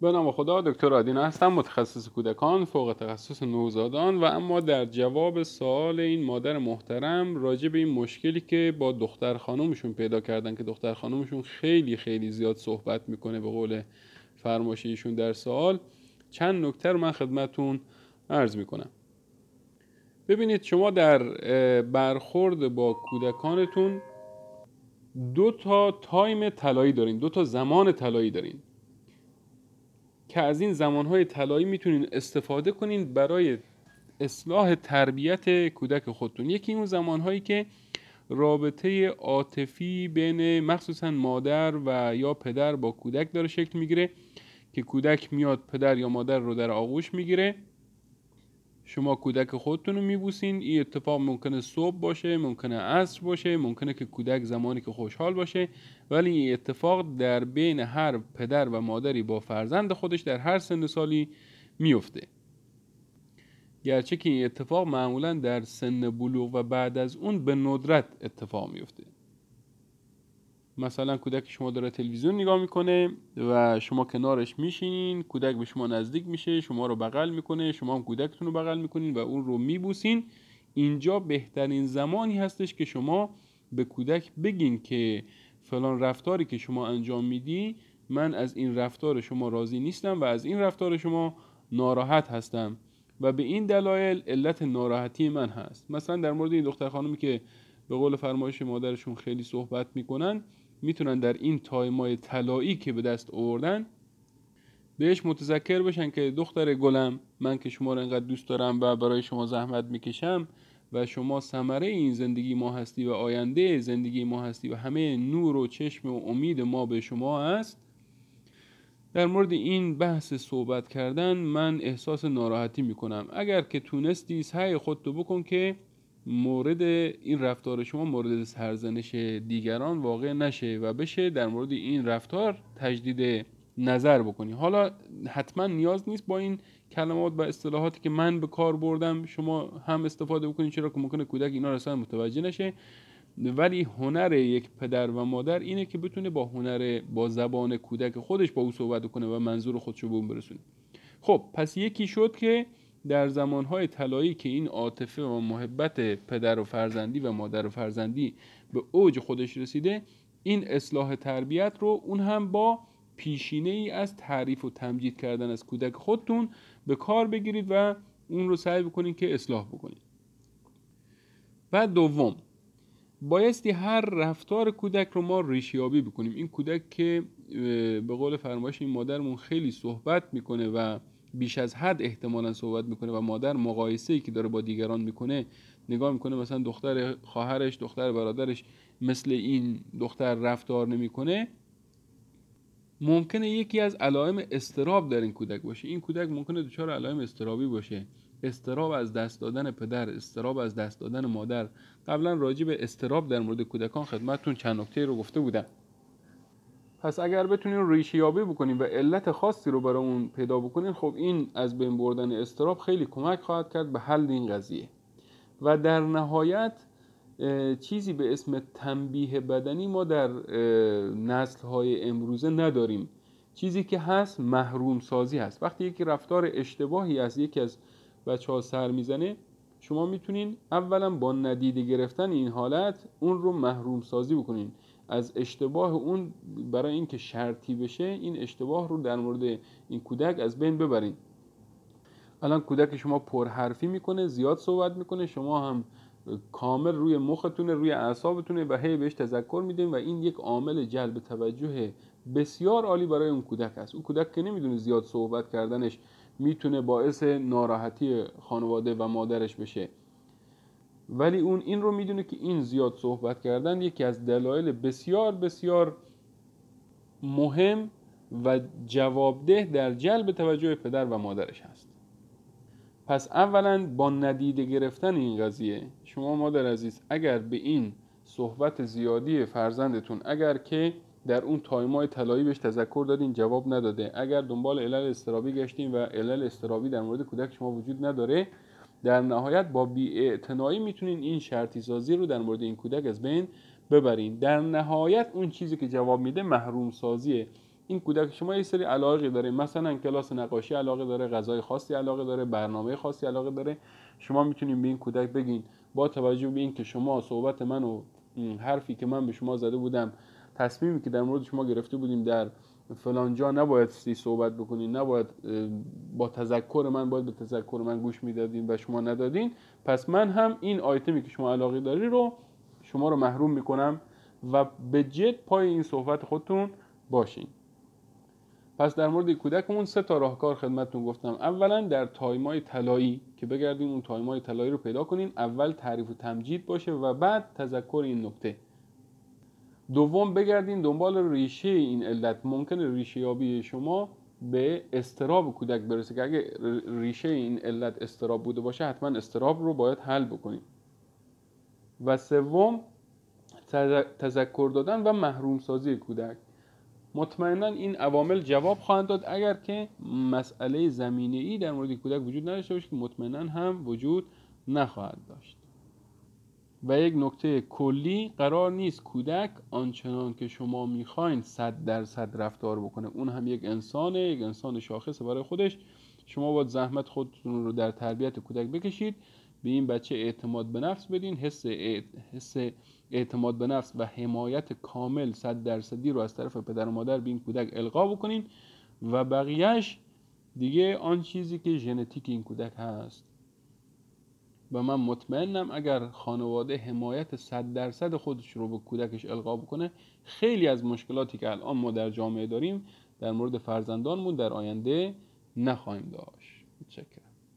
به نام خدا دکتر آدین هستم متخصص کودکان فوق تخصص نوزادان و اما در جواب سوال این مادر محترم راجع به این مشکلی که با دختر خانومشون پیدا کردن که دختر خانومشون خیلی خیلی زیاد صحبت می‌کنه به قول فرماشیشون در سوال چند نکته رو من خدمتون عرض می‌کنم. ببینید شما در برخورد با کودکانتون دو تا تایم طلایی دارین دو تا زمان طلایی دارین. که از این زمانهای طلایی می‌تونین استفاده کنین برای اصلاح تربیت کودک خودتون. یکی اون زمانهایی که رابطه عاطفی بین مخصوصا مادر و یا پدر با کودک داره شکل می‌گیره که کودک میاد پدر یا مادر رو در آغوش می‌گیره. شما کودک خودتون رو میبوسین این اتفاق ممکنه صبح باشه ممکنه عصر باشه ممکنه که کودک زمانی که خوشحال باشه ولی این اتفاق در بین هر پدر و مادری با فرزند خودش در هر سن سالی میفته. گرچه که این اتفاق معمولا در سن بلوغ و بعد از اون به ندرت اتفاق میفته. مثلا کودک شما داره تلویزیون نگاه می‌کنه و شما کنارش میشینین کودک به شما نزدیک میشه شما رو بغل می‌کنه شما هم کودکتون رو بغل می‌کنین و اون رو میبوسین. اینجا بهترین زمانی هستش که شما به کودک بگین که فلان رفتاری که شما انجام میدی من از این رفتار شما راضی نیستم و از این رفتار شما ناراحت هستم. و به این دلایل علت ناراحتی من هست. مثلا در مورد این دختر خانمی که به قول فرمایش مادرشون خیلی صحبت می‌کنن می‌تونن در این تایمای طلایی که به دست آوردن بهش متذکر بشن که دختر گلم من که شما رو انقدر دوست دارم و برای شما زحمت می‌کشم و شما ثمره این زندگی ما هستی و آینده زندگی ما هستی و همه نور و چشم و امید ما به شما است. در مورد این بحث صحبت کردن من احساس ناراحتی می‌کنم. اگر که تونستی سعی خودتو بکن که مورد این رفتار شما مورد سرزنش دیگران واقع نشه و بشه در مورد این رفتار تجدید نظر بکنی. حالا حتما نیاز نیست با این کلمات و اصطلاحاتی که من به کار بردم شما هم استفاده بکنید چرا که ممکنه کودک اینا اصلا متوجه نشه. ولی هنر یک پدر و مادر اینه که بتونه با هنر با زبان کودک خودش با او صحبت کنه و منظور خودشو به اون برسونه. خب پس یکی شد که در زمانهای طلایی که این عاطفه و محبت پدر و فرزندی و مادر و فرزندی به اوج خودش رسیده این اصلاح تربیت رو اون هم با پیشینه ای از تعریف و تمجید کردن از کودک خودتون به کار بگیرید و اون رو سعی بکنید که اصلاح بکنید. و دوم بایستی هر رفتار کودک رو ما ریشیابی بکنیم. این کودک که به قول فرمایش این مادرمون خیلی صحبت می‌کنه و بیش از حد احتمالا صحبت می‌کنه و مادر مقایسه ای که داره با دیگران می‌کنه نگاه می‌کنه مثلا دختر خواهرش دختر برادرش مثل این دختر رفتار نمی‌کنه. ممکنه یکی از علائم استراب در این کودک باشه. این کودک ممکنه دچار علائم استرابی باشه. استراب از دست دادن پدر استراب از دست دادن مادر. قبلا راجع به استراب در مورد کودکان خدمتتون چند نکته رو گفته بودم. پس اگر بتونین ریشه یابی بکنین و علت خاصی رو برای اون پیدا بکنین خب این از بین بردن استراب خیلی کمک خواهد کرد به حل این قضیه. و در نهایت چیزی به اسم تنبیه بدنی ما در نسل های امروزه نداریم. چیزی که هست محروم سازی هست. وقتی یکی رفتار اشتباهی از یکی از بچه ها سر می‌زنه شما می‌تونین اولا با ندیده گرفتن این حالت اون رو محروم سازی بکنین. از اشتباه اون برای اینکه شرطی بشه این اشتباه رو در مورد این کودک از بین ببرین. الان کودک شما پرحرفی می‌کنه زیاد صحبت می‌کنه شما هم کامل روی مختونه روی اعصابتونه و هی بهش تذکر میدین و این یک عامل جلب توجه بسیار عالی برای اون کودک است. اون کودک که نمی‌دونه زیاد صحبت کردنش می‌تونه باعث ناراحتی خانواده و مادرش بشه. ولی اون این رو می‌دونه که این زیاد صحبت کردن یکی از دلایل بسیار بسیار مهم و جوابده در جلب توجه پدر و مادرش هست. پس اولا با ندیده گرفتن این قضیه شما مادر عزیز اگر به این صحبت زیادی فرزندتون اگر که در اون تایمای طلایی بهش تذکر دادین جواب نداده اگر دنبال علل استرابی گشتین و علل استرابی در مورد کودک شما وجود نداره در نهایت با بیاعتنایی می‌تونین این شرطی سازی رو در مورد این کودک از بین ببرین. در نهایت اون چیزی که جواب میده محروم سازیه این کودک شما یه سری علاقه داره. مثلا کلاس نقاشی علاقه داره غذای خاصی علاقه داره برنامه خاصی علاقه داره. شما می‌تونید به این کودک بگین با توجه به اینکه شما صحبت من و حرفی که من به شما زده بودم تصمیمی که در مورد شما گرفته بودیم در فلان جا نباید سی صحبت بکنین نباید با تذکر من باید به تذکر من گوش می‌دادین و شما ندادین. پس من هم این آیتمی که شما علاقه داری رو شما رو محروم می‌کنم و به جد پای این صحبت خودتون باشین. پس در مورد کودکمون سه تا راهکار خدمتتون گفتم. اولا در time ای طلایی که بگردین اون time ای طلایی رو پیدا کنین. اول تعریف و تمجید باشه و بعد تذکر این نکته. دوم بگردین دنبال ریشه این علت. ممکنه ریشه یابی شما به اضطراب کودک برسه که اگه ریشه این علت استراب بوده باشه حتما استراب رو باید حل بکنید و سوم تذکر دادن و محروم سازی کودک. مطمئنا این عوامل جواب خواهند داد. اگر که مسئله زمینه ای در مورد کودک وجود نداشته باشه که مطمئنا هم وجود نخواهد داشت. و یک نکته کلی قرار نیست کودک آنچنان که شما می‌خواین صد درصد رفتار بکنه. اون هم یک انسانه یک انسان شاخصه برای خودش. شما باید زحمت خودتون رو در تربیت کودک بکشید. به این بچه اعتماد به نفس بدین. حس, حس اعتماد به نفس و حمایت کامل صد درصدی رو از طرف پدر و مادر به این کودک القا بکنین. و بقیهش دیگه آن چیزی که ژنتیک این کودک هست. و من مطمئنم اگر خانواده حمایت صد درصد خودش رو به کودکش القا بکنه خیلی از مشکلاتی که الان ما در جامعه داریم در مورد فرزندانمون در آینده نخواهیم داشت. متشکرم.